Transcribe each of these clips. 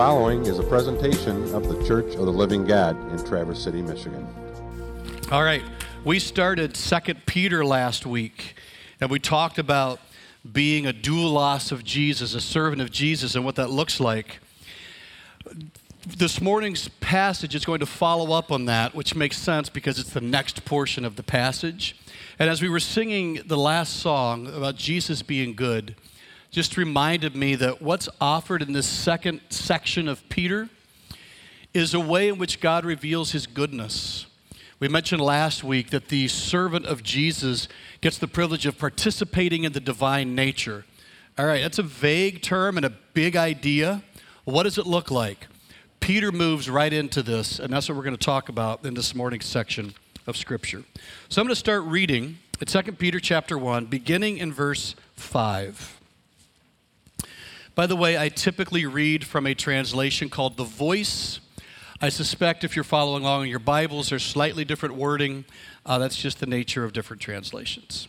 following is a presentation of the Church of the Living God in Traverse City, Michigan. All right. We started Second Peter last week, and we talked about being a doulos of Jesus, a servant of Jesus, and what that looks like. This morning's passage is going to follow up on that, which makes sense because it's the next portion of the passage. And as we were singing the last song about Jesus being good, just reminded me that what's offered in this second section of Peter is a way in which God reveals his goodness. We mentioned last week that the servant of Jesus gets the privilege of participating in the divine nature. All right, that's a vague term and a big idea. What does it look like? Peter moves right into this, and that's what we're going to talk about in this morning's section of Scripture. So I'm going to start reading at 2 Peter chapter 1, beginning in verse 5. By the way, I typically read from a translation called The Voice I suspect if you're following along in your Bibles, there's slightly different wording. Uh, that's just the nature of different translations.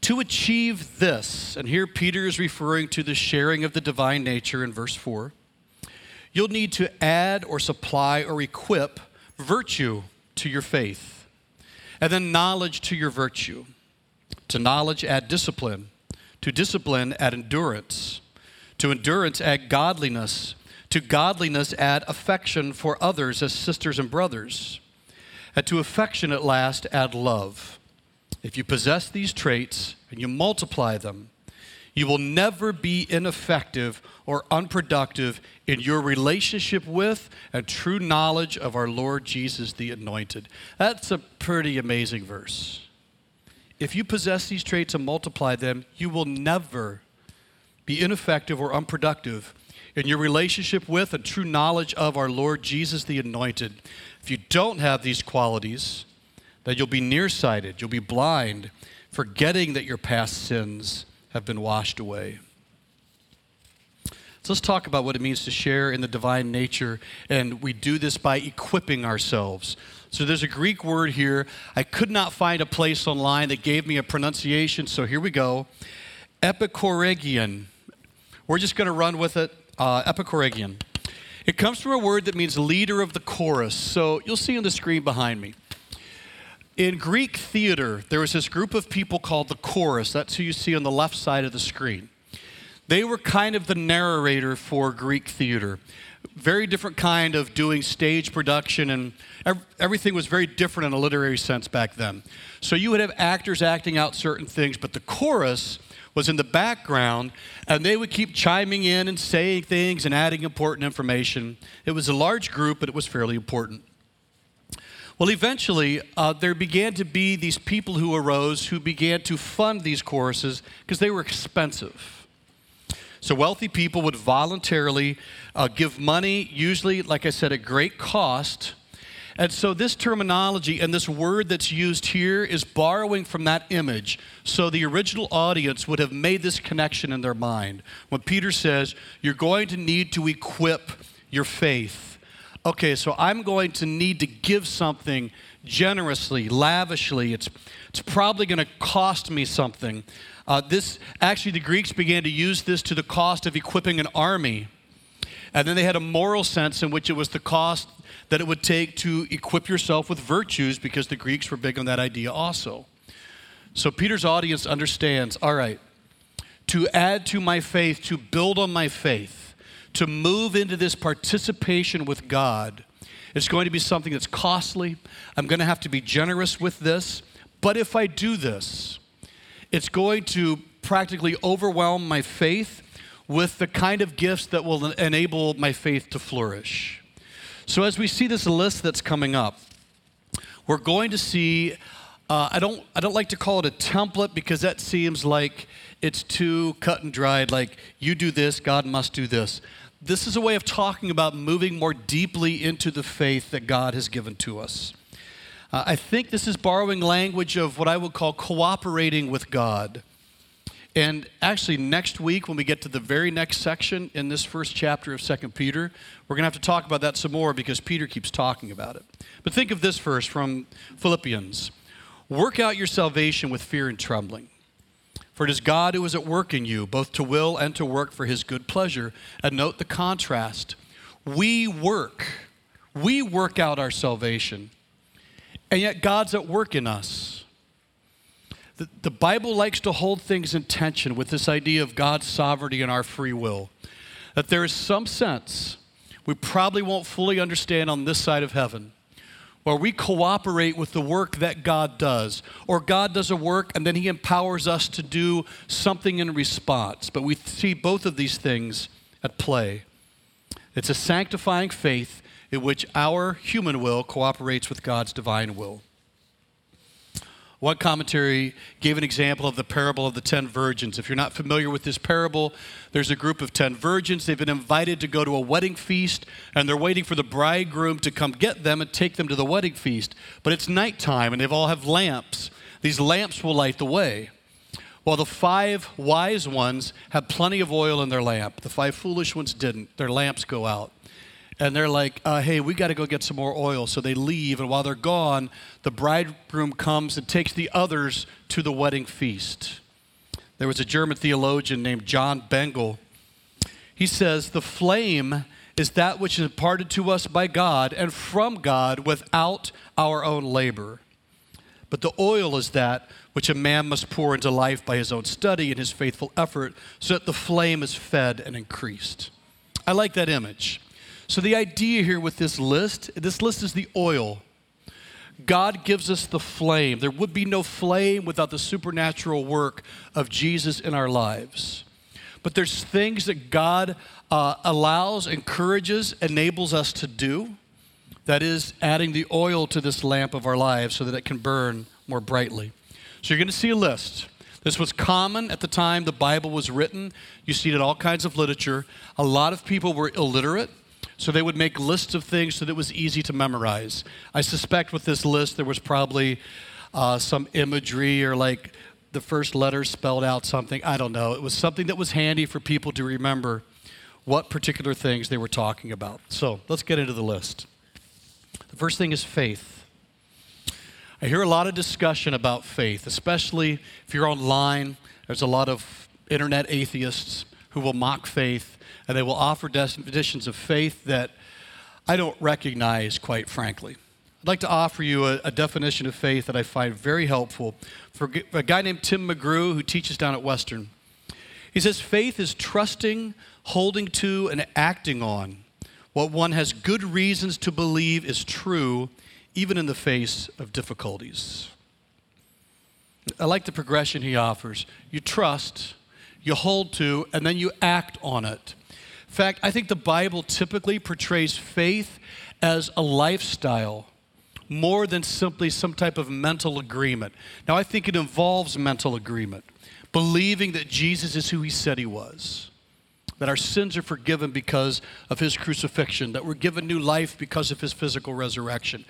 To achieve this, and here Peter is referring to the sharing of the divine nature in verse 4, you'll need to add or supply or equip virtue to your faith, and then knowledge to your virtue. To knowledge, add discipline. To discipline, add endurance. To endurance, add godliness to godliness, add affection for others as sisters and brothers. And to affection, at last, add love. If you possess these traits and you multiply them, you will never be ineffective or unproductive in your relationship with and true knowledge of our Lord Jesus the Anointed. That's a pretty amazing verse. If you possess these traits and multiply them, you will never be ineffective or unproductive in your relationship with and true knowledge of our Lord Jesus the Anointed. If you don't have these qualities, then you'll be nearsighted, you'll be blind, forgetting that your past sins have been washed away. So let's talk about what it means to share in the divine nature, and we do this by equipping ourselves. So there's a Greek word here. I could not find a place online that gave me a pronunciation, so here we go. Epikoregion. We're just going to run with it uh, epikoregion. It comes from a word that means leader of the chorus. So you'll see on the screen behind me. In Greek theater, there was this group of people called the chorus. That's who you see on the left side of the screen. They were kind of the narrator for Greek theater. Very different kind of doing stage production, and everything was very different in a literary sense back then. So you would have actors acting out certain things, but the chorus was in the background, and they would keep chiming in and saying things and adding important information. It was a large group, but it was fairly important. Well, eventually, uh, there began to be these people who arose who began to fund these choruses because they were expensive. So, wealthy people would voluntarily uh, give money, usually, like I said, at great cost, and so, this terminology and this word that's used here is borrowing from that image. So, the original audience would have made this connection in their mind. When Peter says, You're going to need to equip your faith. Okay, so I'm going to need to give something generously, lavishly. It's, it's probably going to cost me something. Uh, this actually, the Greeks began to use this to the cost of equipping an army. And then they had a moral sense in which it was the cost that it would take to equip yourself with virtues because the Greeks were big on that idea also. So Peter's audience understands all right, to add to my faith, to build on my faith, to move into this participation with God, it's going to be something that's costly. I'm going to have to be generous with this. But if I do this, it's going to practically overwhelm my faith with the kind of gifts that will enable my faith to flourish. So, as we see this list that's coming up, we're going to see. Uh, I don't. I don't like to call it a template because that seems like it's too cut and dried. Like you do this, God must do this. This is a way of talking about moving more deeply into the faith that God has given to us. Uh, I think this is borrowing language of what I would call cooperating with God. And actually, next week, when we get to the very next section in this first chapter of 2 Peter, we're going to have to talk about that some more because Peter keeps talking about it. But think of this first from Philippians Work out your salvation with fear and trembling. For it is God who is at work in you, both to will and to work for his good pleasure. And note the contrast. We work, we work out our salvation, and yet God's at work in us. The, the Bible likes to hold things in tension with this idea of God's sovereignty and our free will. That there is some sense we probably won't fully understand on this side of heaven where we cooperate with the work that God does, or God does a work and then He empowers us to do something in response. But we see both of these things at play. It's a sanctifying faith in which our human will cooperates with God's divine will. One commentary gave an example of the parable of the ten virgins. If you're not familiar with this parable, there's a group of ten virgins. They've been invited to go to a wedding feast, and they're waiting for the bridegroom to come get them and take them to the wedding feast. But it's nighttime, and they all have lamps. These lamps will light the way. While the five wise ones have plenty of oil in their lamp, the five foolish ones didn't. Their lamps go out and they're like, uh, hey, we got to go get some more oil. So they leave, and while they're gone, the bridegroom comes and takes the others to the wedding feast. There was a German theologian named John Bengel. He says, The flame is that which is imparted to us by God and from God without our own labor. But the oil is that which a man must pour into life by his own study and his faithful effort, so that the flame is fed and increased. I like that image. So, the idea here with this list this list is the oil. God gives us the flame. There would be no flame without the supernatural work of Jesus in our lives. But there's things that God uh, allows, encourages, enables us to do. That is adding the oil to this lamp of our lives so that it can burn more brightly. So you're going to see a list. This was common at the time the Bible was written. You see it in all kinds of literature. A lot of people were illiterate. So they would make lists of things so that it was easy to memorize. I suspect with this list there was probably uh, some imagery or like the first letter spelled out something. I don't know. It was something that was handy for people to remember what particular things they were talking about. So let's get into the list. The first thing is faith. I hear a lot of discussion about faith, especially if you're online. There's a lot of internet atheists who will mock faith and they will offer definitions of faith that I don't recognize, quite frankly. I'd like to offer you a, a, definition of faith that I find very helpful for a guy named Tim McGrew who teaches down at Western. He says faith is trusting, holding to, and acting on what one has good reasons to believe is true, even in the face of difficulties. I like the progression he offers. You trust, you hold to, and then you act on it. Fact, I think the Bible typically portrays faith as a lifestyle more than simply some type of mental agreement. Now, I think it involves mental agreement, believing that Jesus is who he said he was, that our sins are forgiven because of his crucifixion, that we're given new life because of his physical resurrection.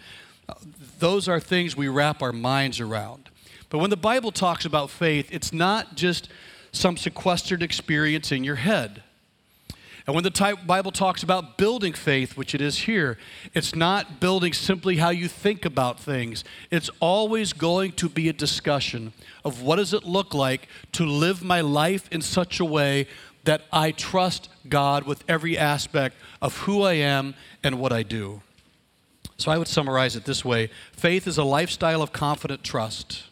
Those are things we wrap our minds around. But when the Bible talks about faith, it's not just some sequestered experience in your head. And when the Bible talks about building faith, which it is here, it's not building simply how you think about things. It's always going to be a discussion of what does it look like to live my life in such a way that I trust God with every aspect of who I am and what I do. So I would summarize it this way faith is a lifestyle of confident trust.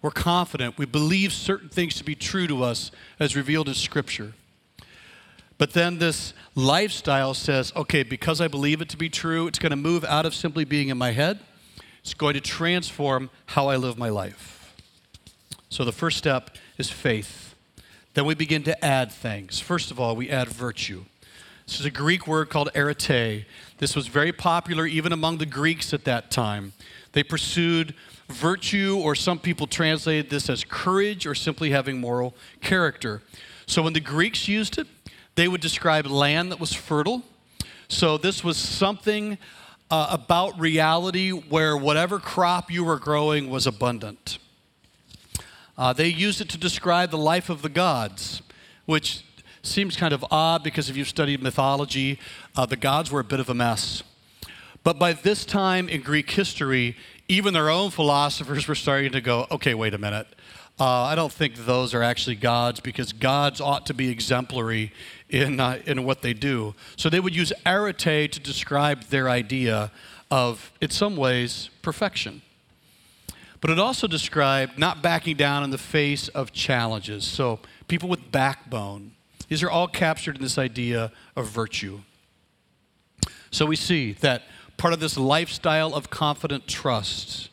We're confident. We believe certain things to be true to us as revealed in Scripture. But then this lifestyle says, okay, because I believe it to be true, it's going to move out of simply being in my head. It's going to transform how I live my life. So the first step is faith. Then we begin to add things. First of all, we add virtue. This is a Greek word called arete. This was very popular even among the Greeks at that time. They pursued virtue, or some people translated this as courage or simply having moral character. So when the Greeks used it, they would describe land that was fertile. So this was something uh, about reality where whatever crop you were growing was abundant. Uh, they used it to describe the life of the gods, which seems kind of odd because if you've studied mythology, uh, the gods were a bit of a mess. But by this time in Greek history, even their own philosophers were starting to go, okay, wait a minute. Uh, I don't think those are actually gods because gods ought to be exemplary in, uh, in what they do. So they would use arete to describe their idea of, in some ways, perfection. But it also described not backing down in the face of challenges. So people with backbone. These are all captured in this idea of virtue. So we see that part of this lifestyle of confident trust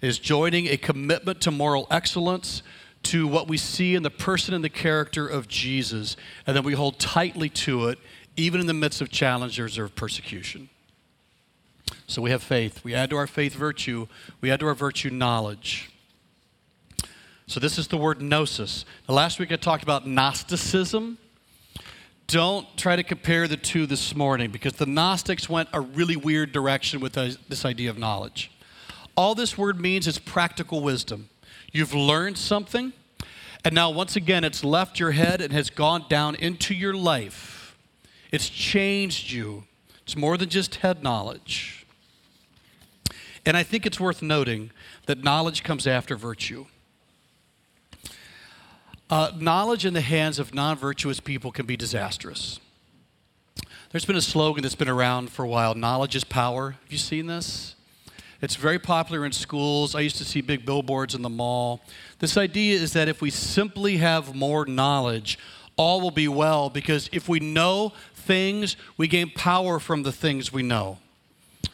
is joining a commitment to moral excellence to what we see in the person and the character of Jesus, and then we hold tightly to it, even in the midst of challenges or persecution. So we have faith. We add to our faith virtue. We add to our virtue knowledge. So this is the word gnosis. Now, last week I talked about Gnosticism. Don't try to compare the two this morning because the Gnostics went a really weird direction with this idea of knowledge. All this word means is practical wisdom. You've learned something, and now once again it's left your head and has gone down into your life. It's changed you. It's more than just head knowledge. And I think it's worth noting that knowledge comes after virtue. Uh, knowledge in the hands of non virtuous people can be disastrous. There's been a slogan that's been around for a while knowledge is power. Have you seen this? It's very popular in schools. I used to see big billboards in the mall. This idea is that if we simply have more knowledge, all will be well because if we know things, we gain power from the things we know.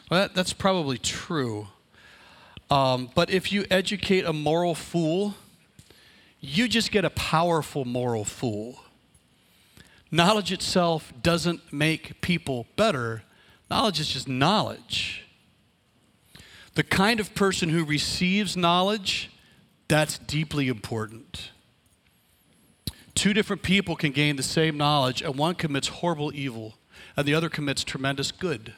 Well, that, that's probably true. Um, but if you educate a moral fool, you just get a powerful moral fool. Knowledge itself doesn't make people better, knowledge is just knowledge. The kind of person who receives knowledge, that's deeply important. Two different people can gain the same knowledge, and one commits horrible evil, and the other commits tremendous good.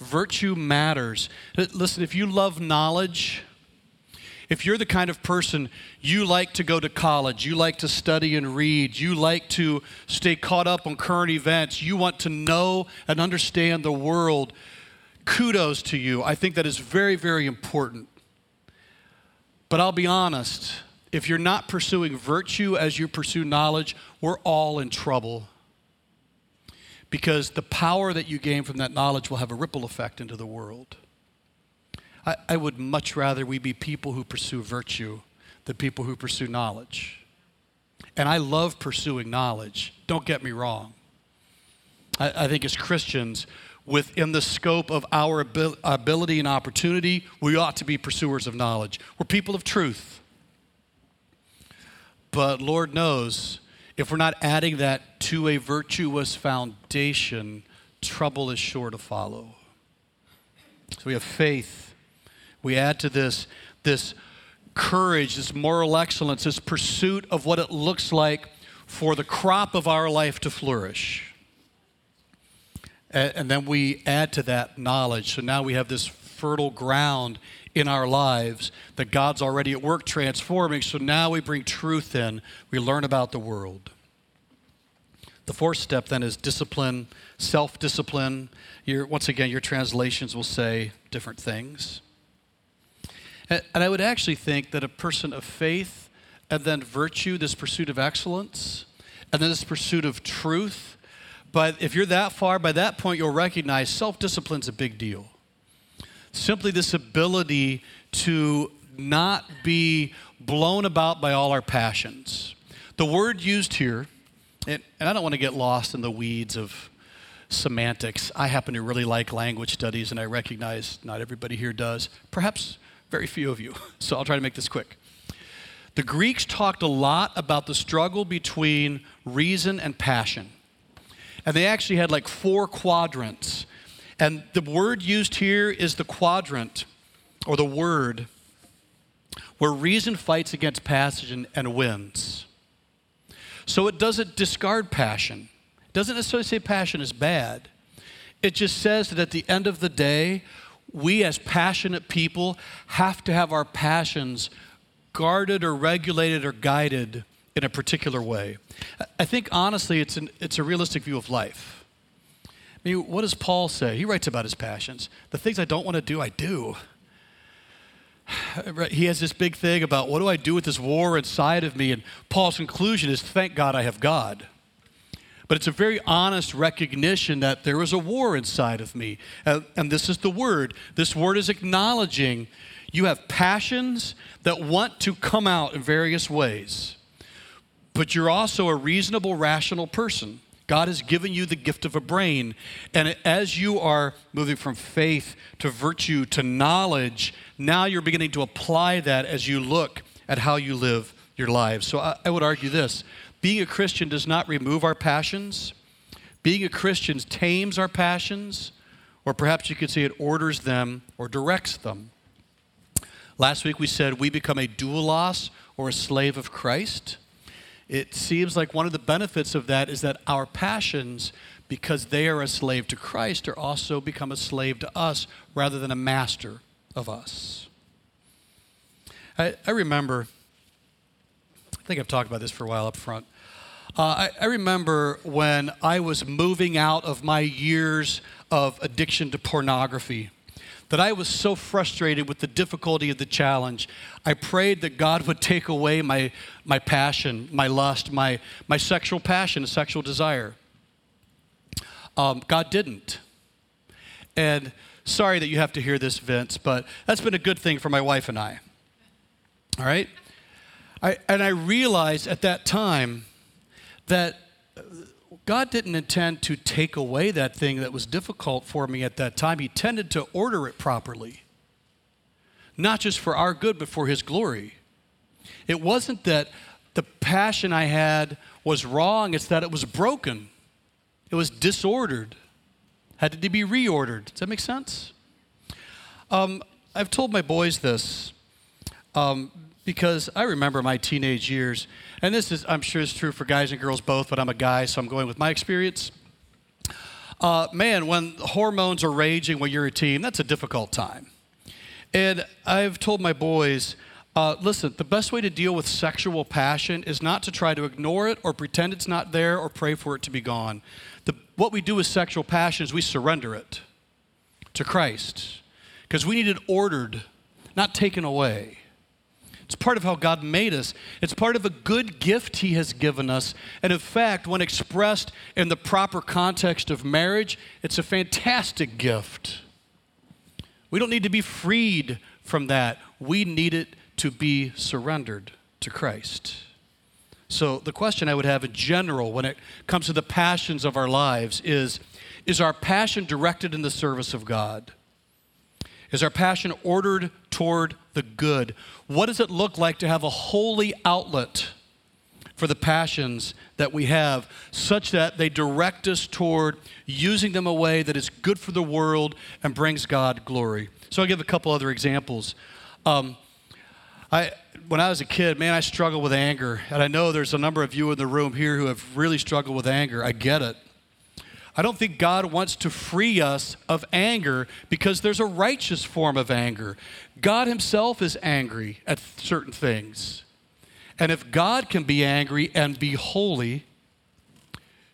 Virtue matters. Listen, if you love knowledge, if you're the kind of person you like to go to college, you like to study and read, you like to stay caught up on current events, you want to know and understand the world, kudos to you. I think that is very, very important. But I'll be honest, if you're not pursuing virtue as you pursue knowledge, we're all in trouble. Because the power that you gain from that knowledge will have a ripple effect into the world. I, I would much rather we be people who pursue virtue than people who pursue knowledge. And I love pursuing knowledge, don't get me wrong. I, I think as Christians, within the scope of our ability and opportunity, we ought to be pursuers of knowledge. We're people of truth. But Lord knows, if we're not adding that to a virtuous foundation, trouble is sure to follow. So we have faith. We add to this this courage, this moral excellence, this pursuit of what it looks like for the crop of our life to flourish. And then we add to that knowledge. So now we have this fertile ground in our lives that God's already at work transforming. So now we bring truth in, we learn about the world. The fourth step then is discipline, self discipline. Once again, your translations will say different things. And, and I would actually think that a person of faith and then virtue, this pursuit of excellence, and then this pursuit of truth, but if you're that far, by that point, you'll recognize self discipline's a big deal. Simply this ability to not be blown about by all our passions. The word used here, and, and I don't want to get lost in the weeds of semantics. I happen to really like language studies, and I recognize not everybody here does. Perhaps very few of you. So I'll try to make this quick. The Greeks talked a lot about the struggle between reason and passion. And they actually had like four quadrants. And the word used here is the quadrant or the word where reason fights against passion and wins. So it doesn't discard passion. It doesn't necessarily say passion is bad. It just says that at the end of the day, we as passionate people have to have our passions guarded or regulated or guided in a particular way. I think honestly, it's, an, it's a realistic view of life. I mean, what does Paul say? He writes about his passions. The things I don't want to do, I do. he has this big thing about what do I do with this war inside of me? And Paul's conclusion is thank God I have God. But it's a very honest recognition that there is a war inside of me. And, and this is the word. This word is acknowledging you have passions that want to come out in various ways, but you're also a reasonable, rational person. God has given you the gift of a brain. And as you are moving from faith to virtue to knowledge, now you're beginning to apply that as you look at how you live your lives. So I, I would argue this being a Christian does not remove our passions, being a Christian tames our passions, or perhaps you could say it orders them or directs them. Last week we said we become a doulos or a slave of Christ it seems like one of the benefits of that is that our passions, because they are a slave to Christ, are also become a slave to us rather than a master of us. I, I remember, I think I've talked about this for a while up front. Uh, I, I remember when I was moving out of my years of addiction to pornography that I was so frustrated with the difficulty of the challenge. I prayed that God would take away my, my passion, my lust, my, my sexual passion, sexual desire. Um, God didn't. And sorry that you have to hear this, Vince, but that's been a good thing for my wife and I. All right? I, and I realized at that time that God didn't intend to take away that thing that was difficult for me at that time. He tended to order it properly, not just for our good, but for His glory. It wasn't that the passion I had was wrong, it's that it was broken, it was disordered, had to be reordered. Does that make sense? Um, I've told my boys this um, because I remember my teenage years, and this is, I'm sure, is true for guys and girls both, but I'm a guy, so I'm going with my experience. Uh, man, when hormones are raging when you're a teen, that's a difficult time. And I've told my boys, uh, listen, the best way to deal with sexual passion is not to try to ignore it or pretend it's not there or pray for it to be gone. The, what we do with sexual passion is we surrender it to Christ because we need it ordered, not taken away. It's part of how God made us. It's part of a good gift He has given us. And in fact, when expressed in the proper context of marriage, it's a fantastic gift. We don't need to be freed from that. We need it to be surrendered to Christ. So, the question I would have in general when it comes to the passions of our lives is Is our passion directed in the service of God? Is our passion ordered toward the good? What does it look like to have a holy outlet for the passions that we have, such that they direct us toward using them a way that is good for the world and brings God glory? So I'll give a couple other examples. Um, I, when I was a kid, man, I struggled with anger. And I know there's a number of you in the room here who have really struggled with anger. I get it. I don't think God wants to free us of anger because there's a righteous form of anger. God Himself is angry at certain things. And if God can be angry and be holy,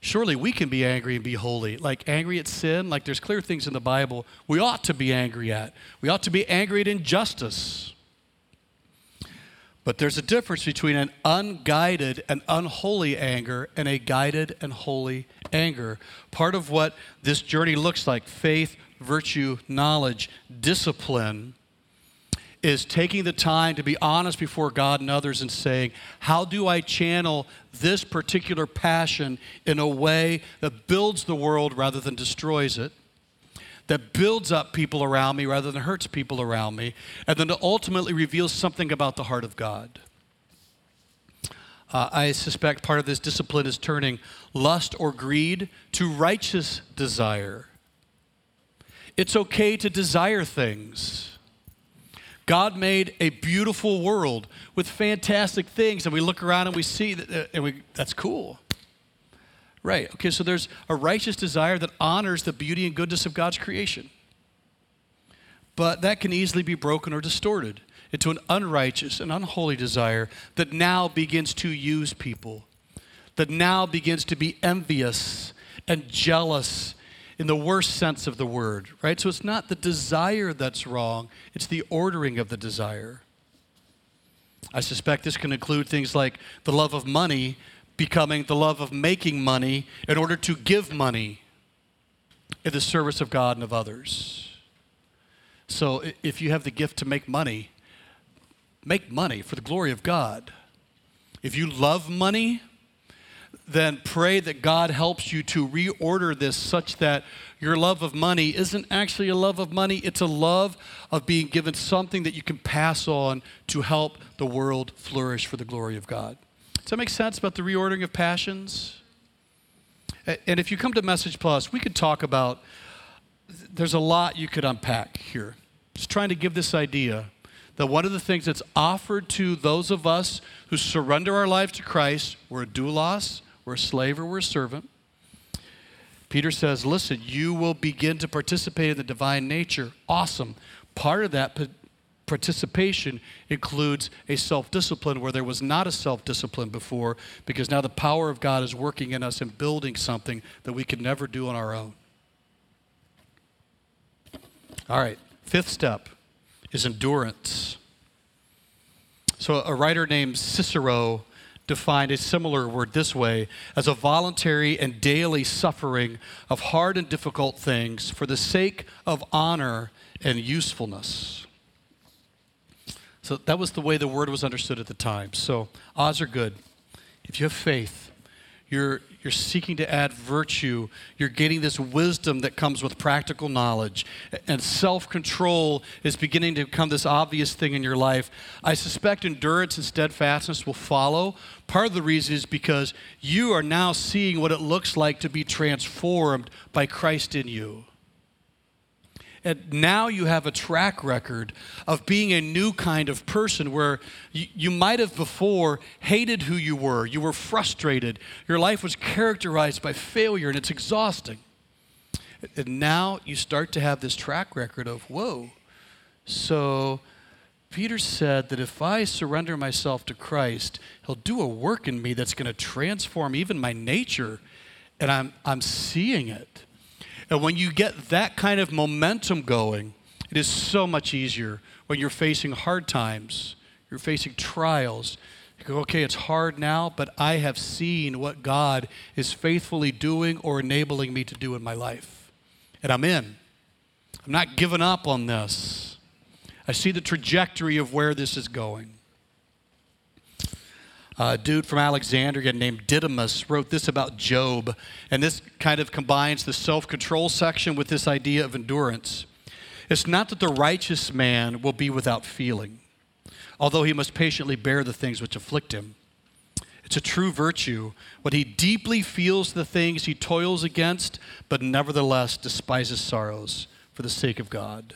surely we can be angry and be holy. Like angry at sin, like there's clear things in the Bible we ought to be angry at. We ought to be angry at injustice. But there's a difference between an unguided and unholy anger and a guided and holy anger. Part of what this journey looks like faith, virtue, knowledge, discipline is taking the time to be honest before God and others and saying, How do I channel this particular passion in a way that builds the world rather than destroys it? That builds up people around me rather than hurts people around me, and then to ultimately reveals something about the heart of God. Uh, I suspect part of this discipline is turning lust or greed to righteous desire. It's okay to desire things. God made a beautiful world with fantastic things, and we look around and we see that, uh, and we, that's cool. Right. Okay, so there's a righteous desire that honors the beauty and goodness of God's creation. But that can easily be broken or distorted into an unrighteous and unholy desire that now begins to use people, that now begins to be envious and jealous in the worst sense of the word, right? So it's not the desire that's wrong, it's the ordering of the desire. I suspect this can include things like the love of money becoming the love of making money in order to give money in the service of God and of others. So if you have the gift to make money, make money for the glory of God. If you love money, then pray that God helps you to reorder this such that your love of money isn't actually a love of money, it's a love of being given something that you can pass on to help the world flourish for the glory of God. Does that make sense about the reordering of passions? And if you come to Message Plus, we could talk about, there's a lot you could unpack here. Just trying to give this idea that one of the things that's offered to those of us who surrender our lives to Christ, we're a doulos, we're a slave or we're a servant. Peter says, listen, you will begin to participate in the divine nature. Awesome. Part of that participation includes a self discipline where there was not a self discipline before, because now the power of God is working in us and building something that we could never do on our own. All right, fifth step is endurance. So, a writer named Cicero defined a similar word this way as a voluntary and daily suffering of hard and difficult things for the sake of honor and usefulness. So that was the way the word was understood at the time. So odds are good. If you have faith, you're, you're seeking to add virtue. You're getting this wisdom that comes with practical knowledge. And self control is beginning to become this obvious thing in your life. I suspect endurance and steadfastness will follow. Part of the reason is because you are now seeing what it looks like to be transformed by Christ in you. And now you have a track record of being a new kind of person where you, you, might have before hated who you were. You were frustrated. Your life was characterized by failure and it's exhausting. And now you start to have this track record of, whoa. So Peter said that if I surrender myself to Christ, he'll do a work in me that's going to transform even my nature. And I'm, I'm seeing it. And when you get that kind of momentum going, it is so much easier when you're facing hard times, you're facing trials. You go, okay, it's hard now, but I have seen what God is faithfully doing or enabling me to do in my life. And I'm in. I'm not giving up on this. I see the trajectory of where this is going a dude from Alexandria named Didymus wrote this about Job. And this kind of combines the self control section with this idea of endurance. It's not that the righteous man will be without feeling, although he must patiently bear the things which afflict him. It's a true virtue when he deeply feels the things he toils against, but nevertheless despises sorrows for the sake of God.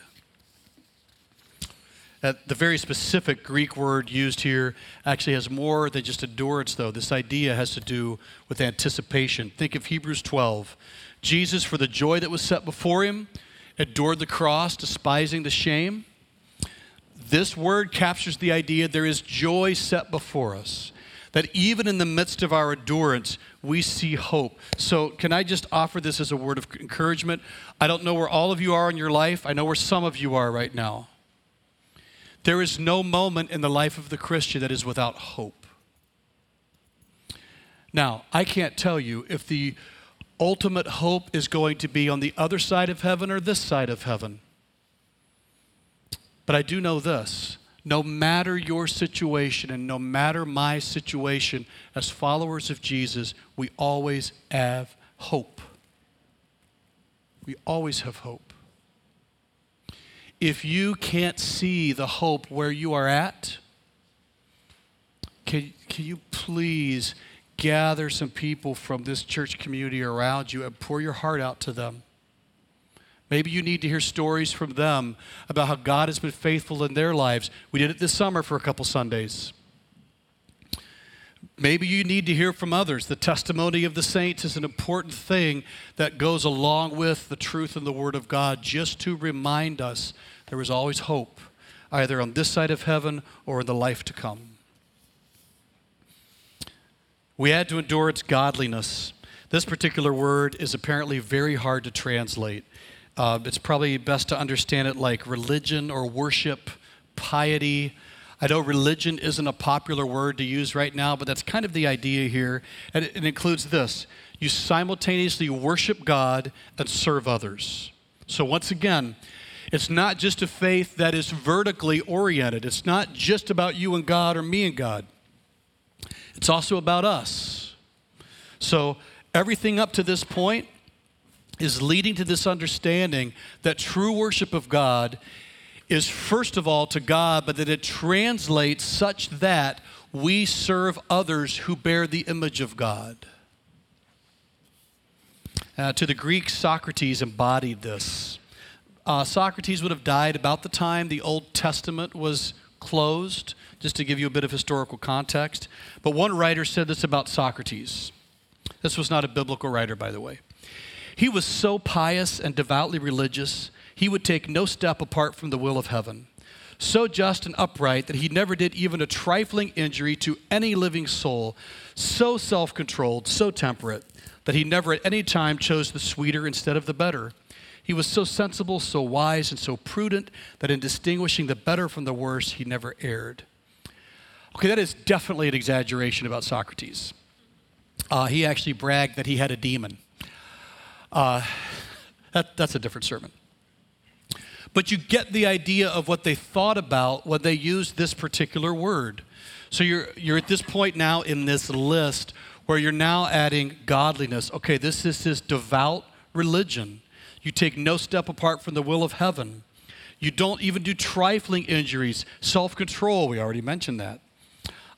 Uh, the very specific Greek word used here actually has more than just endurance, though. This idea has to do with anticipation. Think of Hebrews 12. Jesus, for the joy that was set before him, endured the cross, despising the shame. This word captures the idea there is joy set before us. That even in the midst of our endurance, we see hope. So, can I just offer this as a word of encouragement? I don't know where all of you are in your life. I know where some of you are right now. There is no moment in the life of the Christian that is without hope. Now, I can't tell you if the ultimate hope is going to be on the other side of heaven or this side of heaven. But I do know this no matter your situation and no matter my situation, as followers of Jesus, we always have hope. We always have hope if you can't see the hope where you are at, can, can you please gather some people from this church community around you and pour your heart out to them? Maybe you need to hear stories from them about how God has been faithful in their lives. We did it this summer for a couple Sundays. Maybe you need to hear from others. The testimony of the saints is an important thing that goes along with the truth and the Word of God, just to remind us there is always hope, either on this side of heaven or in the life to come. We had to endure its godliness. This particular word is apparently very hard to translate. Uh, it's probably best to understand it like religion or worship, piety. I know religion isn't a popular word to use right now, but that's kind of the idea here. And it, it includes this you simultaneously worship God and serve others. So, once again, it's not just a faith that is vertically oriented. It's not just about you and God or me and God. It's also about us. So, everything up to this point is leading to this understanding that true worship of God is first of all to God, but that it translates such that we serve others who bear the image of God. Uh, to the Greeks, Socrates embodied this. Uh, Socrates would have died about the time the Old Testament was closed, just to give you a bit of historical context. But one writer said this about Socrates. This was not a biblical writer, by the way. He was so pious and devoutly religious, he would take no step apart from the will of heaven. So just and upright that he never did even a trifling injury to any living soul. So self controlled, so temperate, that he never at any time chose the sweeter instead of the better. He was so sensible, so wise, and so prudent that in distinguishing the better from the worse, he never erred. Okay, that is definitely an exaggeration about Socrates. Uh, he actually bragged that he had a demon. Uh, that, that's a different sermon. But you get the idea of what they thought about when they used this particular word. So you're, you're at this point now in this list where you're now adding godliness. Okay, this is this devout religion. You take no step apart from the will of heaven. You don't even do trifling injuries. Self control, we already mentioned that.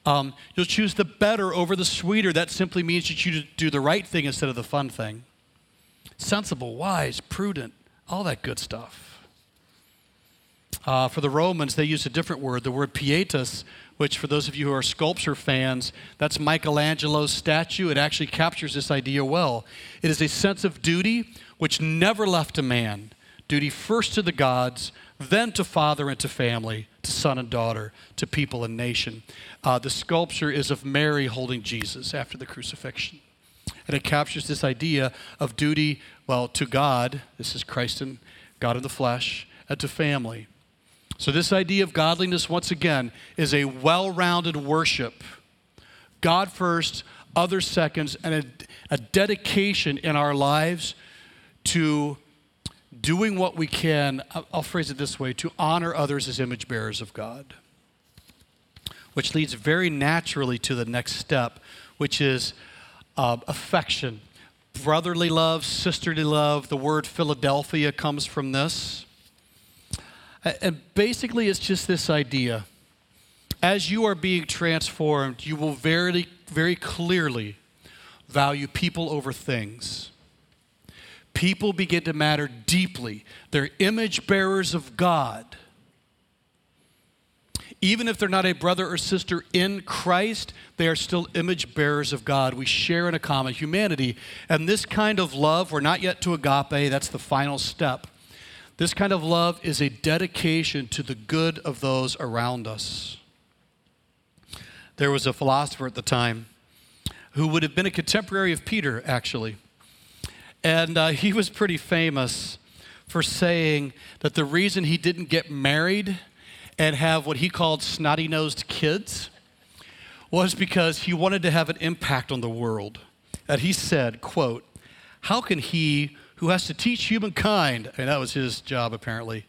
Um, you'll choose the better over the sweeter. That simply means that you do the right thing instead of the fun thing sensible, wise, prudent, all that good stuff. Uh, for the Romans, they used a different word, the word pietas, which, for those of you who are sculpture fans, that's Michelangelo's statue. It actually captures this idea well. It is a sense of duty which never left a man duty first to the gods, then to father and to family, to son and daughter, to people and nation. Uh, the sculpture is of Mary holding Jesus after the crucifixion. And it captures this idea of duty, well, to God, this is Christ and God in the flesh, and to family. So, this idea of godliness, once again, is a well rounded worship. God first, others seconds, and a, a dedication in our lives to doing what we can, I'll phrase it this way, to honor others as image bearers of God. Which leads very naturally to the next step, which is uh, affection, brotherly love, sisterly love. The word Philadelphia comes from this. And basically, it's just this idea. As you are being transformed, you will very, very clearly value people over things. People begin to matter deeply. They're image bearers of God even if they're not a brother or sister in Christ, they are still image bearers of God. We share in a common humanity. And this kind of love, we're not yet to agape, that's the final step. This kind of love is a dedication to the good of those around us. There was a philosopher at the time who would have been a contemporary of Peter, actually. And uh, he was pretty famous for saying that the reason he didn't get married and have what he called snotty nosed kids was because he wanted to have an impact on the world. And he said, quote, How can he who has to teach humankind, and that was his job apparently,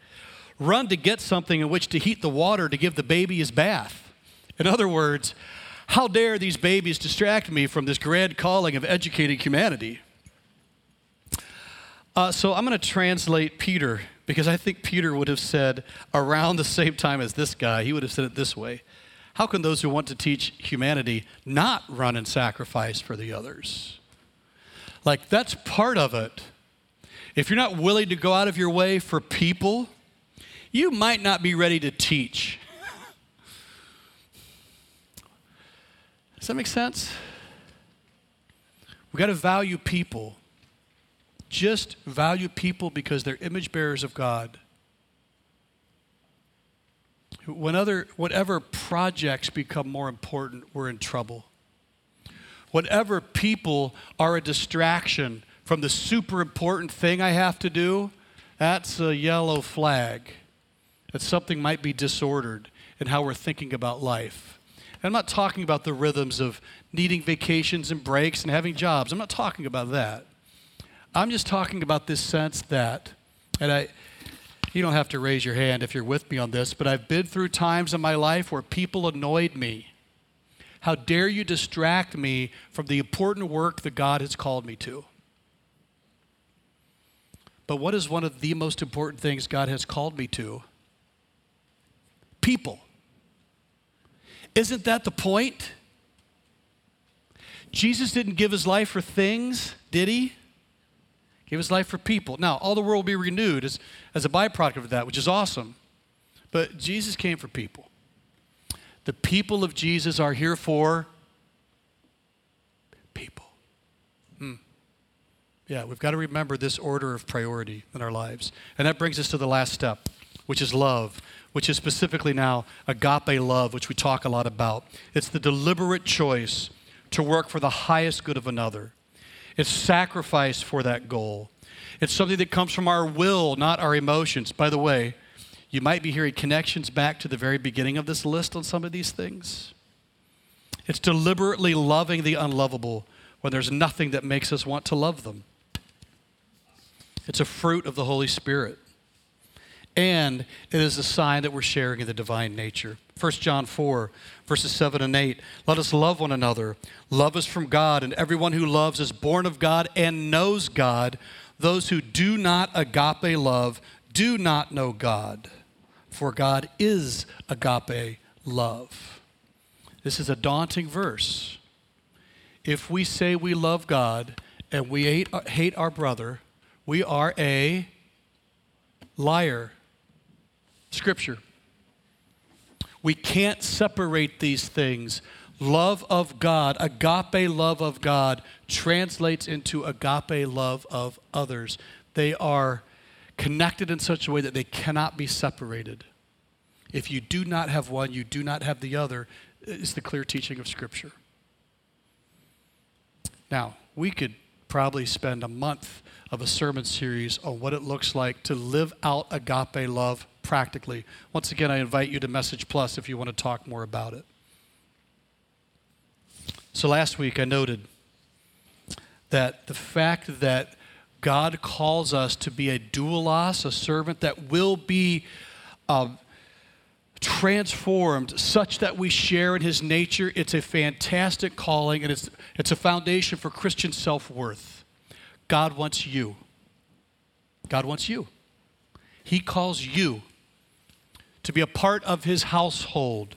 run to get something in which to heat the water to give the baby his bath? In other words, how dare these babies distract me from this grand calling of educating humanity? Uh, so I'm going to translate Peter because I think Peter would have said around the same time as this guy, he would have said it this way How can those who want to teach humanity not run and sacrifice for the others? Like, that's part of it. If you're not willing to go out of your way for people, you might not be ready to teach. Does that make sense? We've got to value people just value people because they're image bearers of God. When other, whatever projects become more important, we're in trouble. whatever people are a distraction from the super important thing I have to do, that's a yellow flag that something might be disordered in how we're thinking about life. And I'm not talking about the rhythms of needing vacations and breaks and having jobs. I'm not talking about that. I'm just talking about this sense that, and I, you don't have to raise your hand if you're with me on this, but I've been through times in my life where people annoyed me. How dare you distract me from the important work that God has called me to? But what is one of the most important things God has called me to? People. Isn't that the point? Jesus didn't give his life for things, did he? Gave his life for people. Now, all the world will be renewed as, as a byproduct of that, which is awesome. But Jesus came for people. The people of Jesus are here for people. Hmm. Yeah, we've got to remember this order of priority in our lives. And that brings us to the last step, which is love, which is specifically now agape love, which we talk a lot about. It's the deliberate choice to work for the highest good of another. It's sacrifice for that goal. It's something that comes from our will, not our emotions. By the way, you might be hearing connections back to the very beginning of this list on some of these things. It's deliberately loving the unlovable when there's nothing that makes us want to love them. It's a fruit of the Holy Spirit. And it is a sign that we're sharing in the divine nature. 1 John 4, verses 7 and 8. Let us love one another. Love is from God, and everyone who loves is born of God and knows God. Those who do not agape love do not know God, for God is agape love. This is a daunting verse. If we say we love God and we hate, hate our brother, we are a liar. Scripture. We can't separate these things. Love of God, agape love of God, translates into agape love of others. They are connected in such a way that they cannot be separated. If you do not have one, you do not have the other, is the clear teaching of Scripture. Now, we could probably spend a month of a sermon series on what it looks like to live out agape love practically. Once again, I invite you to Message Plus if you want to talk more about it. So last week I noted that the fact that God calls us to be a doulos, a servant that will be uh, transformed such that we share in his nature, it's a fantastic calling and it's, it's a foundation for Christian self worth. God wants you. God wants you. He calls you to be a part of his household.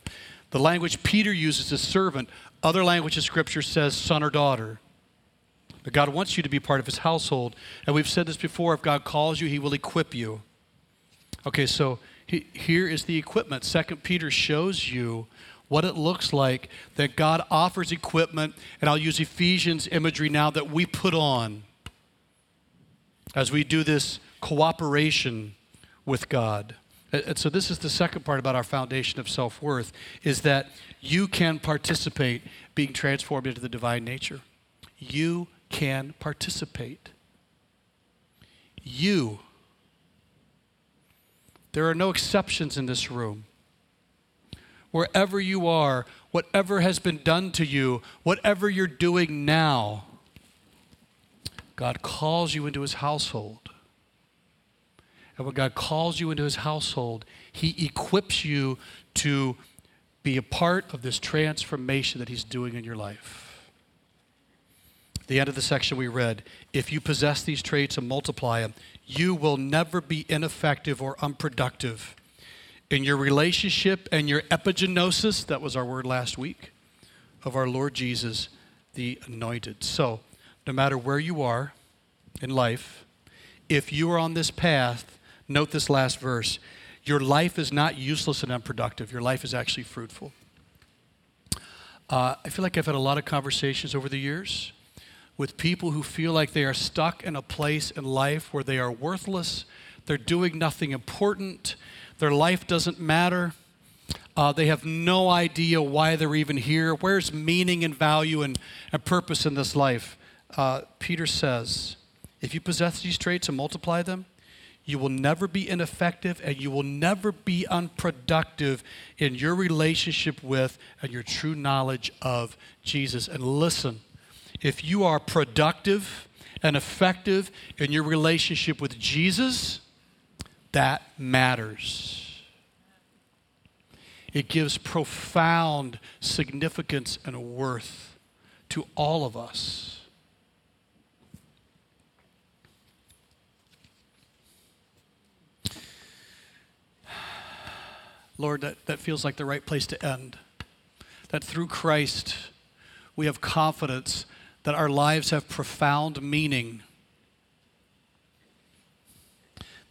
The language Peter uses is servant. Other language of Scripture says son or daughter. But God wants you to be part of his household. And we've said this before if God calls you, he will equip you. Okay, so he, here is the equipment. Second Peter shows you what it looks like that God offers equipment, and I'll use Ephesians imagery now that we put on as we do this cooperation with God. And so this is the second part about our foundation of self-worth is that you can participate being transformed into the divine nature. You can participate. You. There are no exceptions in this room. Wherever you are, whatever has been done to you, whatever you're doing now, God calls you into his household. And when God calls you into his household, he equips you to be a part of this transformation that he's doing in your life. the end of the section we read if you possess these traits and multiply them, you will never be ineffective or unproductive in your relationship and your epigenosis. That was our word last week of our Lord Jesus, the anointed. So, no matter where you are in life, if you are on this path, Note this last verse. Your life is not useless and unproductive. Your life is actually fruitful. Uh, I feel like I've had a lot of conversations over the years with people who feel like they are stuck in a place in life where they are worthless, they're doing nothing important, their life doesn't matter. Uh, they have no idea why they're even here. Where's meaning and value and, and purpose in this life? Uh, Peter says, if you possess these traits and multiply them, you will never be ineffective and you will never be unproductive in your relationship with and your true knowledge of Jesus. And listen, if you are productive and effective in your relationship with Jesus, that matters. It gives profound significance and worth to all of us. Lord, that, that feels like the right place to end. That through Christ, we have confidence that our lives have profound meaning.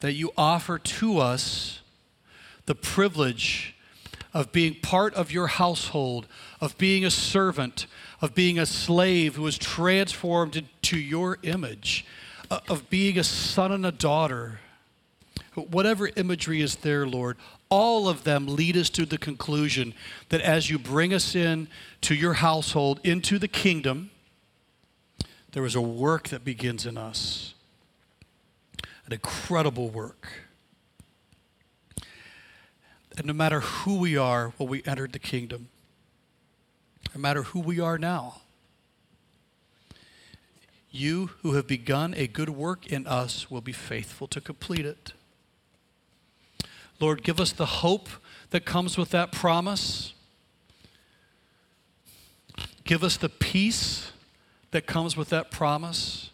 That you offer to us the privilege of being part of your household, of being a servant, of being a slave who is transformed into your image, uh, of being a son and a daughter. Whatever imagery is there, Lord, all of them lead us to the conclusion that as you bring us in to your household, into the kingdom, there is a work that begins in us, an incredible work. And no matter who we are when we entered the kingdom, no matter who we are now, you who have begun a good work in us will be faithful to complete it. Lord, give us the hope that comes with that promise. Give us the peace that comes with that promise.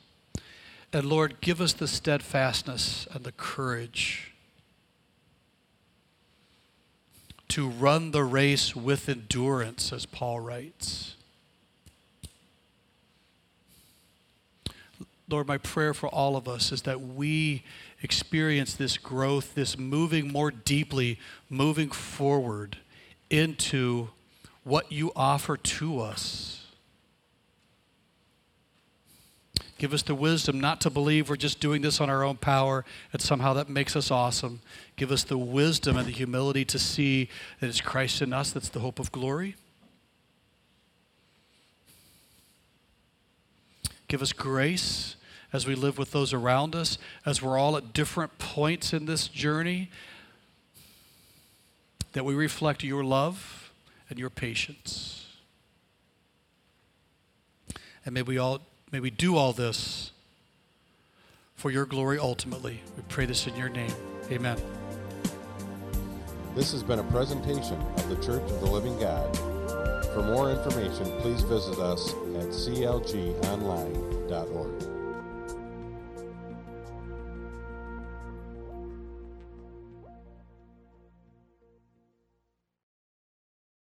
And Lord, give us the steadfastness and the courage to run the race with endurance, as Paul writes. Lord, my prayer for all of us is that we experience this growth, this moving more deeply, moving forward into what you offer to us. Give us the wisdom not to believe we're just doing this on our own power and somehow that makes us awesome. Give us the wisdom and the humility to see that it's Christ in us that's the hope of glory. Give us grace as we live with those around us, as we're all at different points in this journey, that we reflect your love and your patience. And may we all may we do all this for your glory ultimately. We pray this in your name. Amen. This has been a presentation of the Church of the Living God. For more information, please visit us at clgonline.org.